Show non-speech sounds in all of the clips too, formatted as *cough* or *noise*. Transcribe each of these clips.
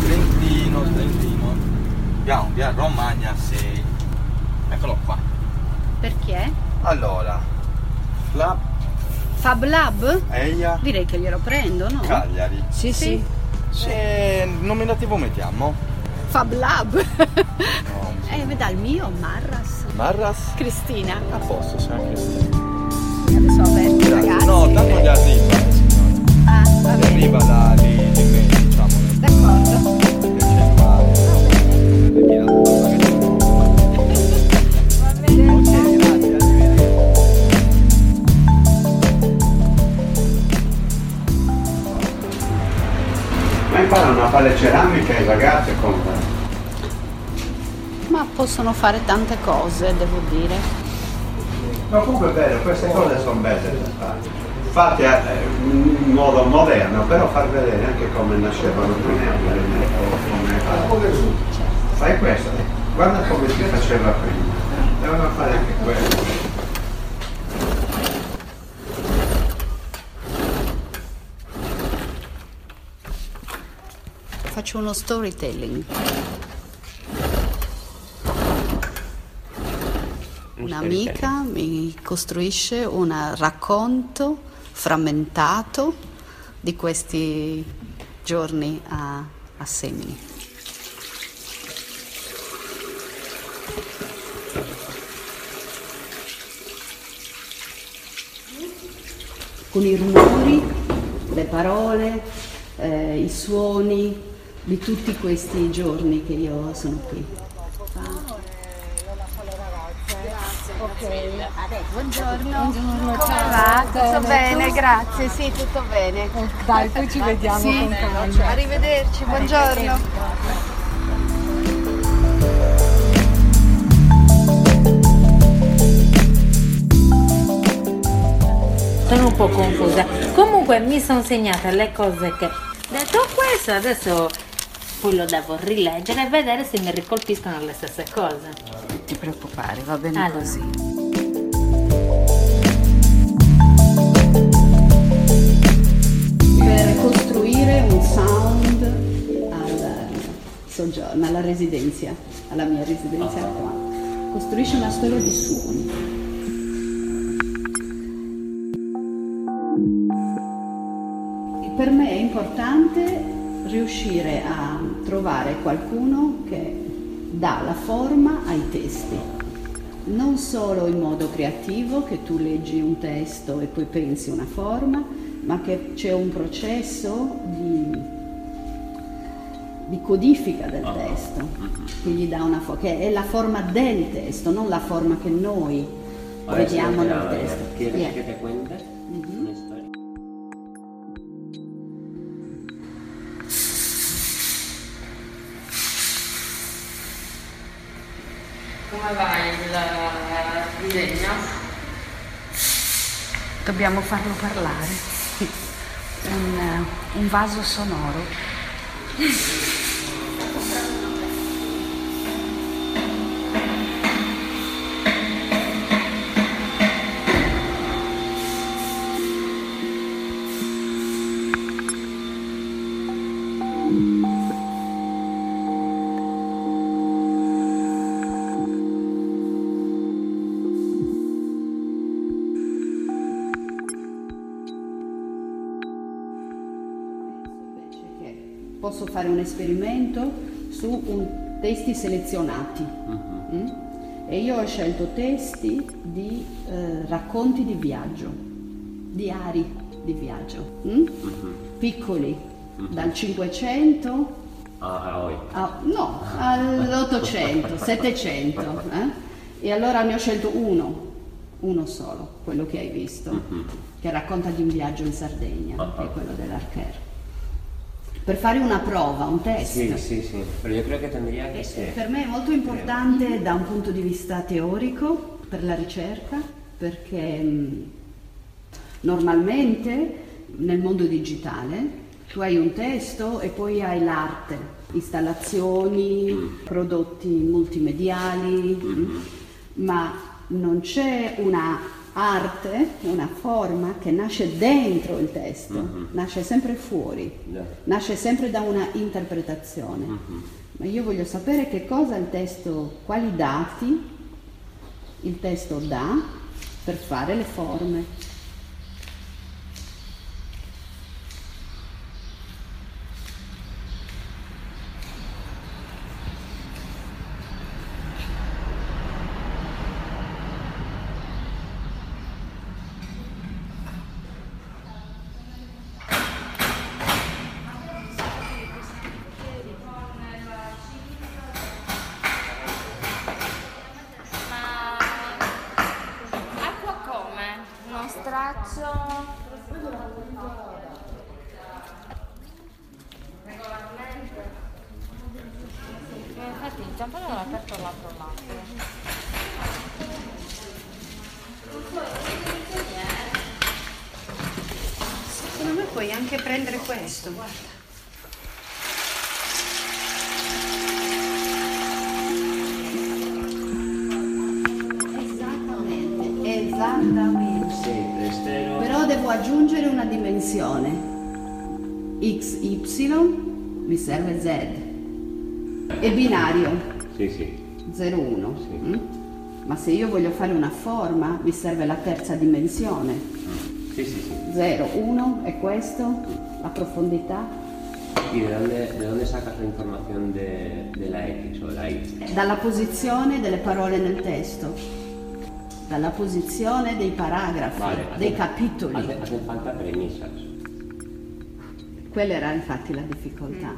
Trentino, Trentino. Piano, piano, Romagna 6. Eccolo qua. Perché? Allora, Flap, Fab Lab? Eia, Direi che glielo prendo, no? Cagliari. Sì, sì. Se nominativo mettiamo? Fab Lab. No, *laughs* eh, veda il mio, Marras. Marras? Cristina. A posto, siamo Cristina. Adesso aperto ragazzi. No, tanto gli arriva, ceramica i ragazzi come? Ma possono fare tante cose, devo dire. No, comunque è vero, queste cose sono belle da fare. Fatte in modo moderno, però far vedere anche come nascevano prima. come- Fai questo, guarda come si faceva prima. Devono fare anche questo. Faccio uno storytelling. Un'amica mi costruisce un racconto frammentato di questi giorni a, a Semini. Con i rumori, le parole, eh, i suoni di tutti questi giorni che io sono qui. Buongiorno. Come va? Tutto bene, grazie. Sì, tutto bene. Dai, poi ci vediamo Sì, con calma. arrivederci, buongiorno. Sono un po' confusa. Comunque mi sono segnate le cose che... Detto questo, adesso poi lo devo rileggere e vedere se mi ricolpiscono le stesse cose. Ti preoccupare, va bene Allora. così. Per costruire un sound al soggiorno, alla residenza, alla mia residenza qua. Costruisce una storia di suoni. E Per me è importante riuscire a trovare qualcuno che dà la forma ai testi, non solo in modo creativo, che tu leggi un testo e poi pensi una forma, ma che c'è un processo di, di codifica del testo, che gli dà una forma, che è la forma del testo, non la forma che noi vediamo nel testo. Come va il disegno? Dobbiamo farlo parlare. Un, eh, un vaso sonoro. Invece posso fare un esperimento su un- testi selezionati. Mm? E io ho scelto testi di eh, racconti di viaggio, diari di viaggio, mm? piccoli, dal 500 Ah, a. Ah, no, all'800, 700. *laughs* eh? E allora ne ho scelto uno, uno solo, quello che hai visto, che racconta di un viaggio in Sardegna, che è quello dell'Archer. Per fare una prova, un test. Sí, sí, sí. Pero yo creo que tendría que E- ser. Per me è molto importante da un punto di vista teorico per la ricerca, perché mh, normalmente nel mondo digitale tu hai un testo e poi hai l'arte, installazioni, prodotti multimediali, mh, ma non c'è una arte, una forma che nasce dentro il testo, Mhm. nasce sempre fuori, Yeah. nasce sempre da una interpretazione. Mhm. Ma io voglio sapere che cosa il testo, quali dati il testo dà per fare le forme. Straccio? Regolarmente? Eh, Infatti il giampone l'ho aperto l'altro lato. Secondo me puoi anche prendere questo, guarda. Aggiungere una dimensione. X, Y, mi serve Z. E binario, Sì, sì. 0, 1. Sì. mm? Ma se io voglio fare una forma, mi serve la terza dimensione. Sí. 0, 1 è questo, la profondità. ¿Y de dónde, de dónde sacas la información de, de la X o de la Y? Dalla posizione delle parole nel testo, dalla posizione dei paragrafi, Vale, dei capitoli. hacen falta premisas. Quella era infatti la difficoltà.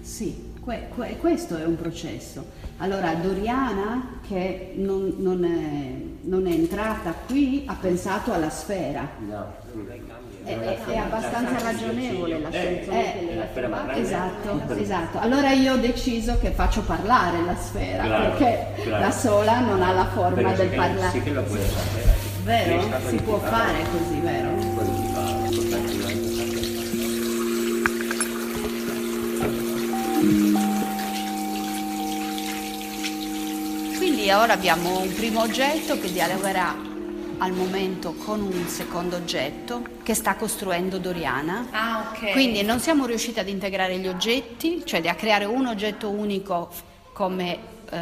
Sì, que- que- questo è un processo. Allora Doriana, che non, non è, non è entrata qui, ha pensato alla sfera. No, È, è- è abbastanza ragionevole la Eh, sfera grande. Esatto, esatto. Allora io ho deciso che faccio parlare la sfera, Claro, perché claro. da sola non ha la forma Pero sí del parlare. sí que lo hacer ahí. Vero? Si può fare così, vero? Ora abbiamo un primo oggetto che dialogherà al momento con un secondo oggetto che sta costruendo Doriana. Ah, ok. Quindi non siamo riusciti ad integrare gli oggetti, cioè a creare un oggetto unico come eh,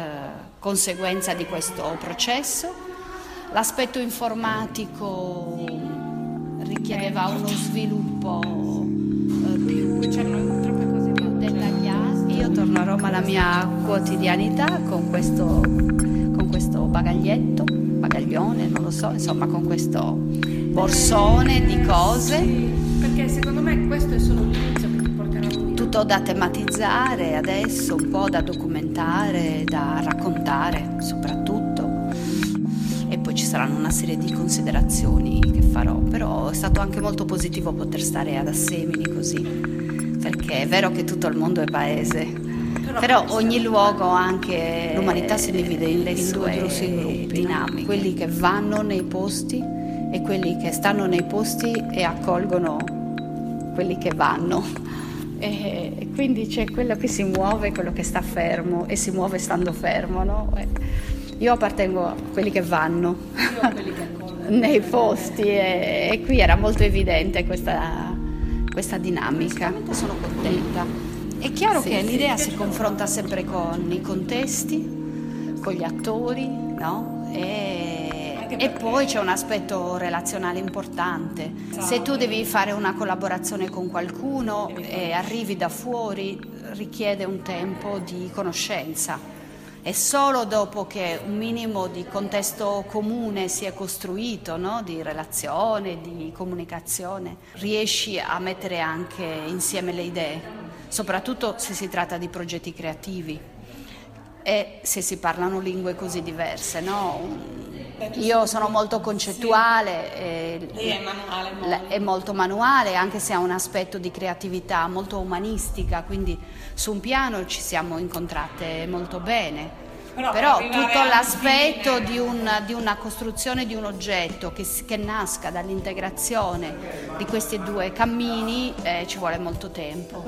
conseguenza di questo processo. L'aspetto informatico richiedeva uno sviluppo eh, più, più dettagliato. Io torno a Roma alla mia quotidianità con questo bagaglietto, bagaglione, non lo so, insomma con questo borsone di cose. Perché secondo me questo è solo l'inizio che ti porterà qui. tutto da tematizzare adesso, un po' da documentare, da raccontare soprattutto. E poi ci saranno una serie di considerazioni che farò, però è stato anche molto positivo poter stare ad Assemini così, perché è vero che tutto il mondo è paese, però ogni luogo anche l'umanità si divide in, in due grossi gruppi dinamiche, quelli che vanno nei posti e quelli che stanno nei posti e accolgono quelli che vanno. E e quindi c'è quello che si muove, quello che sta fermo e si muove stando fermo. no? E Io appartengo a quelli che vanno *laughs* nei posti e, e qui era molto evidente questa, questa dinamica. Sono contenta. È chiaro che l'idea si confronta sempre con i contesti, con gli attori, no? E, e poi c'è un aspetto relazionale importante. Se tu devi fare una collaborazione con qualcuno e arrivi da fuori, richiede un tempo di conoscenza. E solo dopo che un minimo di contesto comune si è costruito, no? di relazione, di comunicazione, riesci a mettere anche insieme le idee, soprattutto se si tratta di progetti creativi e se si parlano lingue così diverse. No? Io sono molto concettuale, e è manuale, molto. la- è molto manuale, anche se ha un aspetto di creatività molto umanistica, quindi su un piano ci siamo incontrate molto bene. Però tutto l'aspetto di, un- di una costruzione di un oggetto che, che nasca dall'integrazione di questi due cammini eh, ci vuole molto tempo.